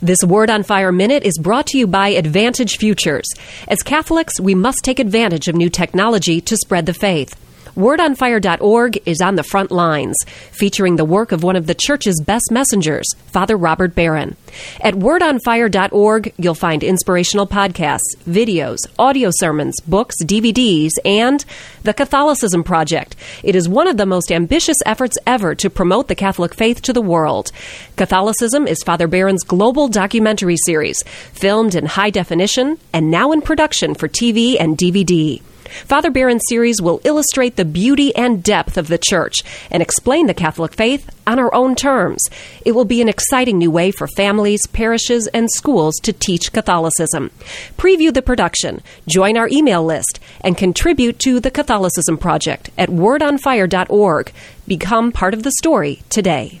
This Word on Fire Minute is brought to you by Advantage Futures. As Catholics, we must take advantage of new technology to spread the faith. WordOnFire.org is on the front lines, featuring the work of one of the Church's best messengers, Father Robert Barron. At WordOnFire.org, you'll find inspirational podcasts, videos, audio sermons, books, DVDs, and the Catholicism Project. It is one of the most ambitious efforts ever to promote the Catholic faith to the world. Catholicism is Father Barron's global documentary series, filmed in high definition and now in production for TV and DVD. Father Barron's series will illustrate the beauty and depth of the Church and explain the Catholic faith on our own terms. It will be an exciting new way for families, parishes, and schools to teach Catholicism. Preview the production, join our email list, and contribute to the Catholicism Project at wordonfire.org. Become part of the story today.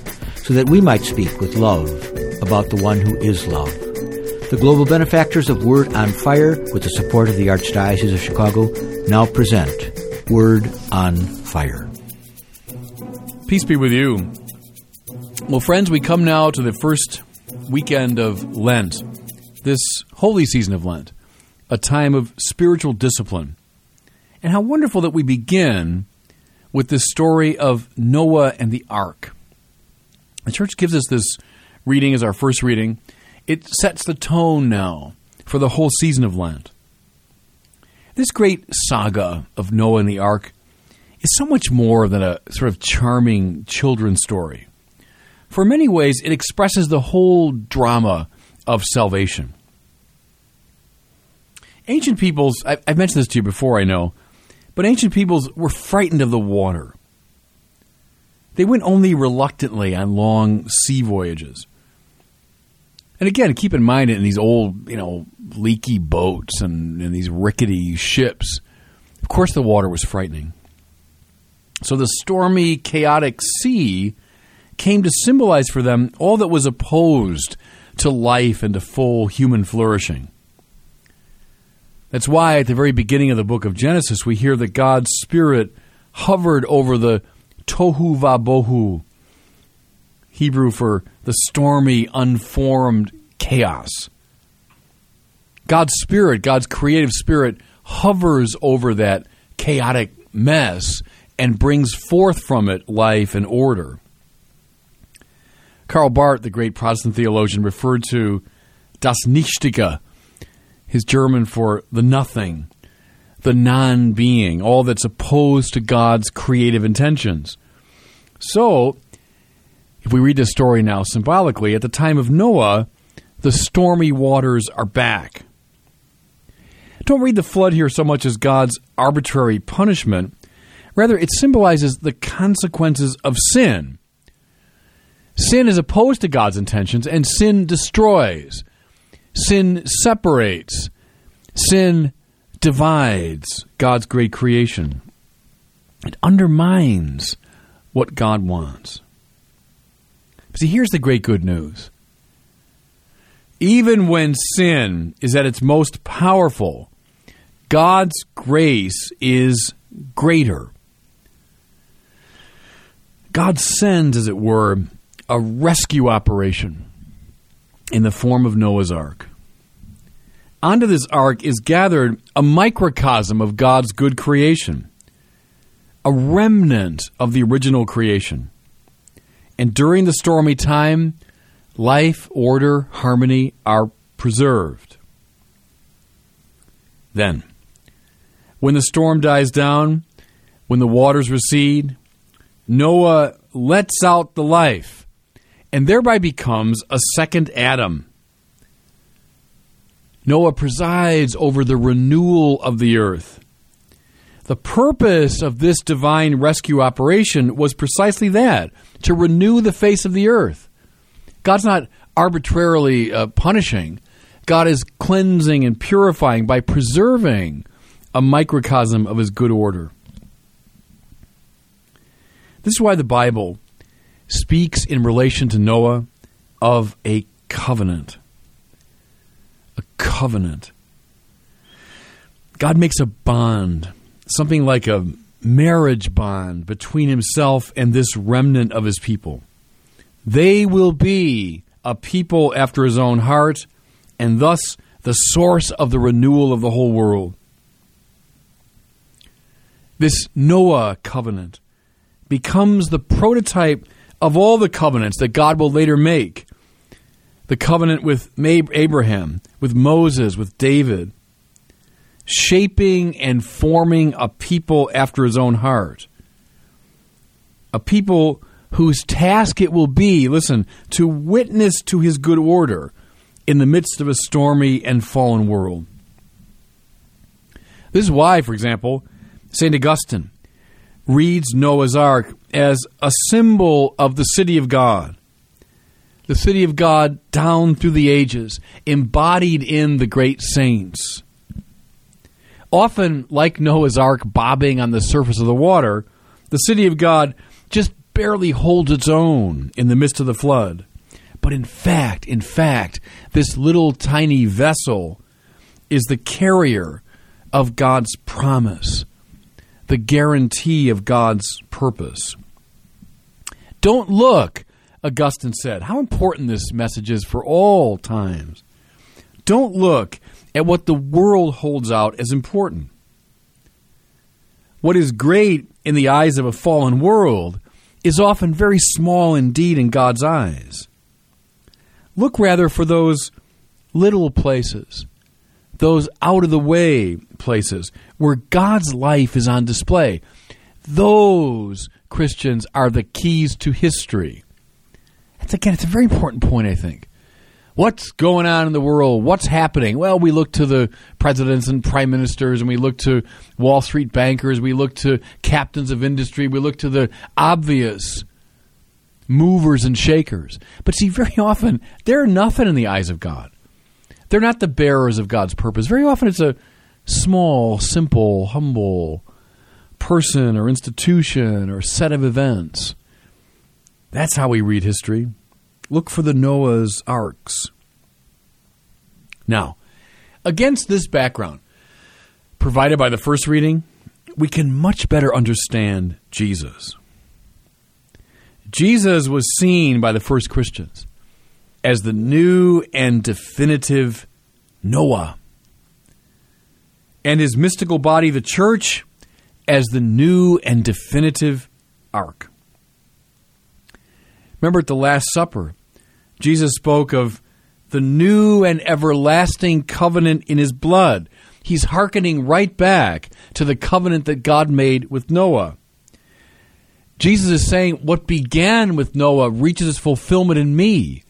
so that we might speak with love about the one who is love. The global benefactors of Word on Fire, with the support of the Archdiocese of Chicago, now present Word on Fire. Peace be with you. Well, friends, we come now to the first weekend of Lent, this holy season of Lent, a time of spiritual discipline. And how wonderful that we begin with the story of Noah and the ark. The church gives us this reading as our first reading. It sets the tone now for the whole season of Lent. This great saga of Noah and the ark is so much more than a sort of charming children's story. For many ways, it expresses the whole drama of salvation. Ancient peoples, I've mentioned this to you before, I know, but ancient peoples were frightened of the water. They went only reluctantly on long sea voyages. And again, keep in mind in these old, you know, leaky boats and, and these rickety ships, of course the water was frightening. So the stormy, chaotic sea came to symbolize for them all that was opposed to life and to full human flourishing. That's why at the very beginning of the book of Genesis, we hear that God's Spirit hovered over the tohu vabohu, Hebrew for the stormy, unformed chaos. God's Spirit, God's creative Spirit, hovers over that chaotic mess and brings forth from it life and order. Karl Barth, the great Protestant theologian, referred to das Nichtige, his German for the nothing, the non being, all that's opposed to God's creative intentions. So, if we read this story now symbolically, at the time of Noah, the stormy waters are back. Don't read the flood here so much as God's arbitrary punishment. Rather, it symbolizes the consequences of sin. Sin is opposed to God's intentions, and sin destroys. Sin separates. Sin divides God's great creation. It undermines what God wants. See, here's the great good news. Even when sin is at its most powerful, God's grace is greater. God sends, as it were, a rescue operation in the form of Noah's Ark. Onto this ark is gathered a microcosm of God's good creation a remnant of the original creation. And during the stormy time, life, order, harmony are preserved. Then, when the storm dies down, when the waters recede, Noah lets out the life and thereby becomes a second Adam. Noah presides over the renewal of the earth The purpose of this divine rescue operation was precisely that to renew the face of the earth. God's not arbitrarily uh, punishing, God is cleansing and purifying by preserving a microcosm of his good order. This is why the Bible speaks in relation to Noah of a covenant. Covenant. God makes a bond, something like a marriage bond between himself and this remnant of his people. They will be a people after his own heart, and thus the source of the renewal of the whole world. This Noah covenant becomes the prototype of all the covenants that God will later make. The covenant with Abraham, with Moses, with David, shaping and forming a people after his own heart. A people whose task it will be, listen, to witness to his good order in the midst of a stormy and fallen world. This is why, for example, St. Augustine reads Noah's Ark as a symbol of the city of God. The city of God down through the ages, embodied in the great saints. Often, like Noah's Ark bobbing on the surface of the water, the city of God just barely holds its own in the midst of the flood. But in fact, in fact, this little tiny vessel is the carrier of God's promise the guarantee of God's purpose. Don't look, Augustine said. How important this message is for all times. Don't look at what the world holds out as important. What is great in the eyes of a fallen world is often very small indeed in God's eyes. Look rather for those little places those out of the way places where God's life is on display. Those Christians are the keys to history. That's again, it's a very important point, I think. What's going on in the world? What's happening? Well, we look to the presidents and prime ministers, and we look to Wall Street bankers, we look to captains of industry, we look to the obvious movers and shakers. But see, very often, they're nothing in the eyes of God they're not the bearers of God's purpose. Very often it's a small, simple, humble person or institution or set of events. That's how we read history. Look for the Noah's arks. Now, against this background, provided by the first reading, we can much better understand Jesus. Jesus was seen by the first Christians as the new and definitive Noah, and his mystical body, the church, as the new and definitive ark. Remember at the Last Supper, Jesus spoke of the new and everlasting covenant in his blood. He's hearkening right back to the covenant that God made with Noah. Jesus is saying what began with Noah reaches its fulfillment in me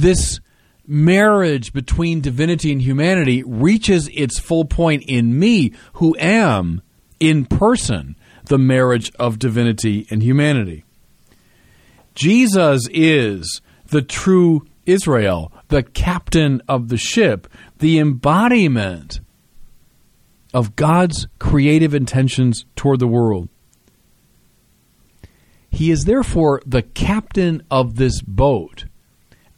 this marriage between divinity and humanity reaches its full point in me, who am, in person, the marriage of divinity and humanity. Jesus is the true Israel, the captain of the ship, the embodiment of God's creative intentions toward the world. He is therefore the captain of this boat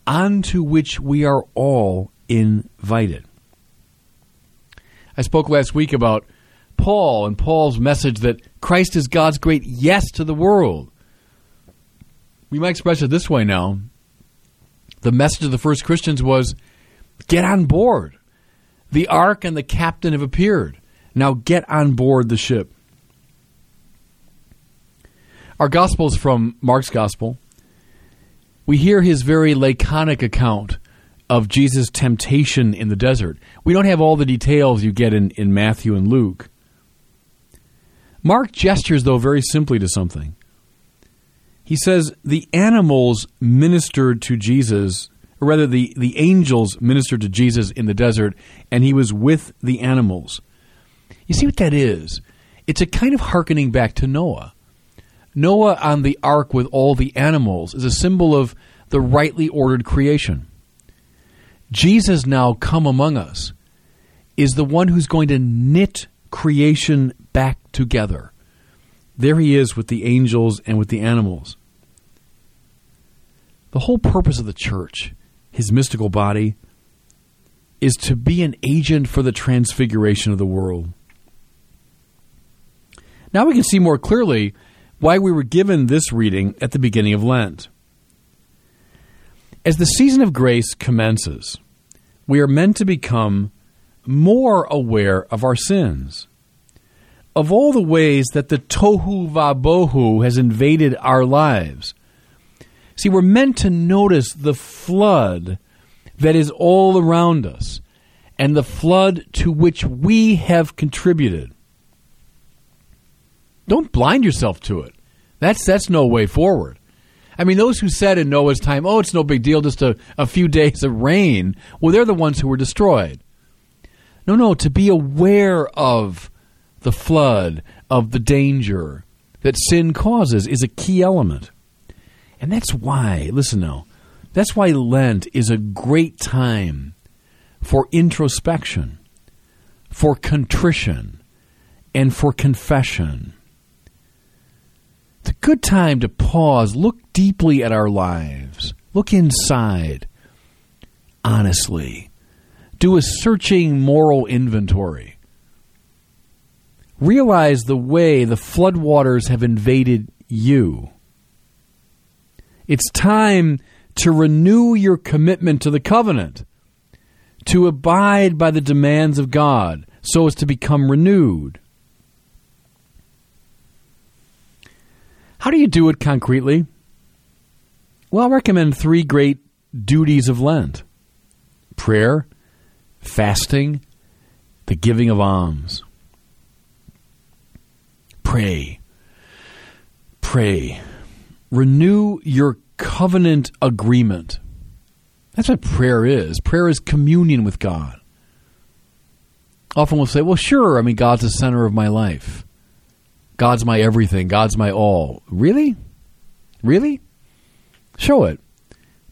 onto which we are all invited. I spoke last week about Paul and Paul's message that Christ is God's great yes to the world. We might express it this way now. The message of the first Christians was get on board. The ark and the captain have appeared. Now get on board the ship. Our gospel is from Mark's gospel we hear his very laconic account of Jesus' temptation in the desert. We don't have all the details you get in, in Matthew and Luke. Mark gestures, though, very simply to something. He says the animals ministered to Jesus, or rather, the, the angels ministered to Jesus in the desert, and he was with the animals. You see what that is? it's a kind of hearkening back to Noah. Noah on the ark with all the animals is a symbol of the rightly ordered creation. Jesus now come among us is the one who's going to knit creation back together. There he is with the angels and with the animals. The whole purpose of the church, his mystical body, is to be an agent for the transfiguration of the world. Now we can see more clearly why we were given this reading at the beginning of Lent. As the season of grace commences, we are meant to become more aware of our sins. Of all the ways that the tohu vabohu has invaded our lives. See, we're meant to notice the flood that is all around us and the flood to which we have contributed. Don't blind yourself to it. That's that's no way forward. I mean, those who said in Noah's time, "Oh, it's no big deal, just a, a few days of rain," well, they're the ones who were destroyed. No, no, to be aware of the flood, of the danger that sin causes, is a key element. And that's why, listen now, that's why Lent is a great time for introspection, for contrition, and for confession. It's a good time to pause, look deeply at our lives, look inside, honestly, do a searching moral inventory. Realize the way the floodwaters have invaded you. It's time to renew your commitment to the covenant, to abide by the demands of God so as to become renewed. How do you do it concretely? Well, I recommend three great duties of Lent prayer, fasting, the giving of alms. Pray. Pray. Renew your covenant agreement. That's what prayer is. Prayer is communion with God. Often we'll say, well, sure, I mean, God's the center of my life. God's my everything. God's my all. Really? Really? Show it.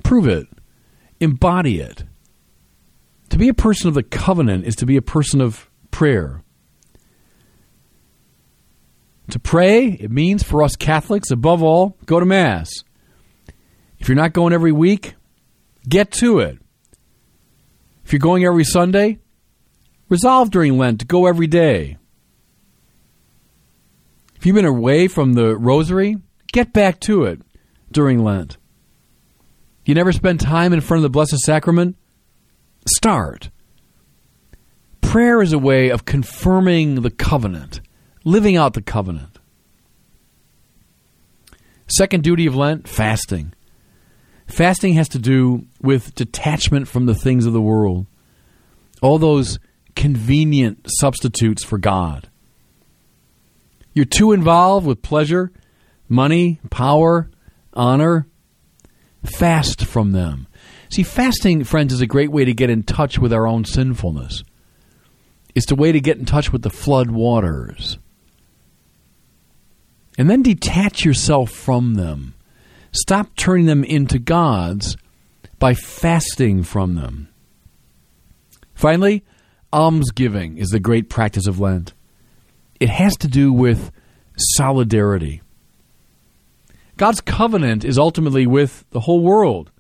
Prove it. Embody it. To be a person of the covenant is to be a person of prayer. To pray, it means for us Catholics, above all, go to Mass. If you're not going every week, get to it. If you're going every Sunday, resolve during Lent to go every day. If you've been away from the rosary, get back to it during Lent. You never spend time in front of the Blessed Sacrament? Start. Prayer is a way of confirming the covenant, living out the covenant. Second duty of Lent fasting. Fasting has to do with detachment from the things of the world, all those convenient substitutes for God. You're too involved with pleasure, money, power, honor. Fast from them. See, fasting, friends, is a great way to get in touch with our own sinfulness. It's a way to get in touch with the flood waters. And then detach yourself from them. Stop turning them into gods by fasting from them. Finally, almsgiving is the great practice of Lent. It has to do with solidarity. God's covenant is ultimately with the whole world,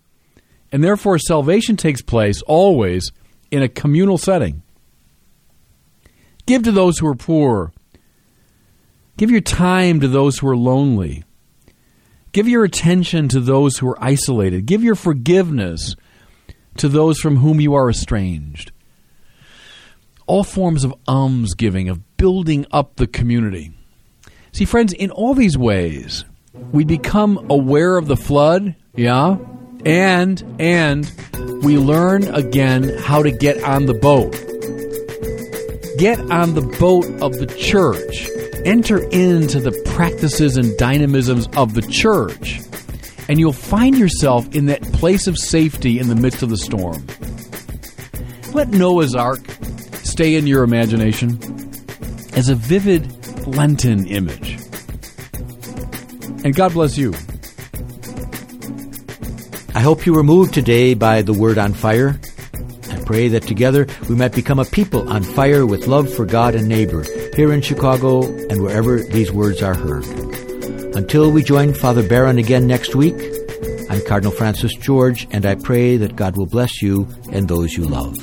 and therefore salvation takes place always in a communal setting. Give to those who are poor. Give your time to those who are lonely. Give your attention to those who are isolated. Give your forgiveness to those from whom you are estranged. All forms of almsgiving, of building up the community. See, friends, in all these ways, we become aware of the flood, yeah, and and we learn again how to get on the boat. Get on the boat of the church. Enter into the practices and dynamisms of the church, and you'll find yourself in that place of safety in the midst of the storm. Let Noah's Ark stay in your imagination as a vivid Lenten image. And God bless you. I hope you were moved today by the word on fire. I pray that together we might become a people on fire with love for God and neighbor here in Chicago and wherever these words are heard. Until we join Father Barron again next week, I'm Cardinal Francis George, and I pray that God will bless you and those you love.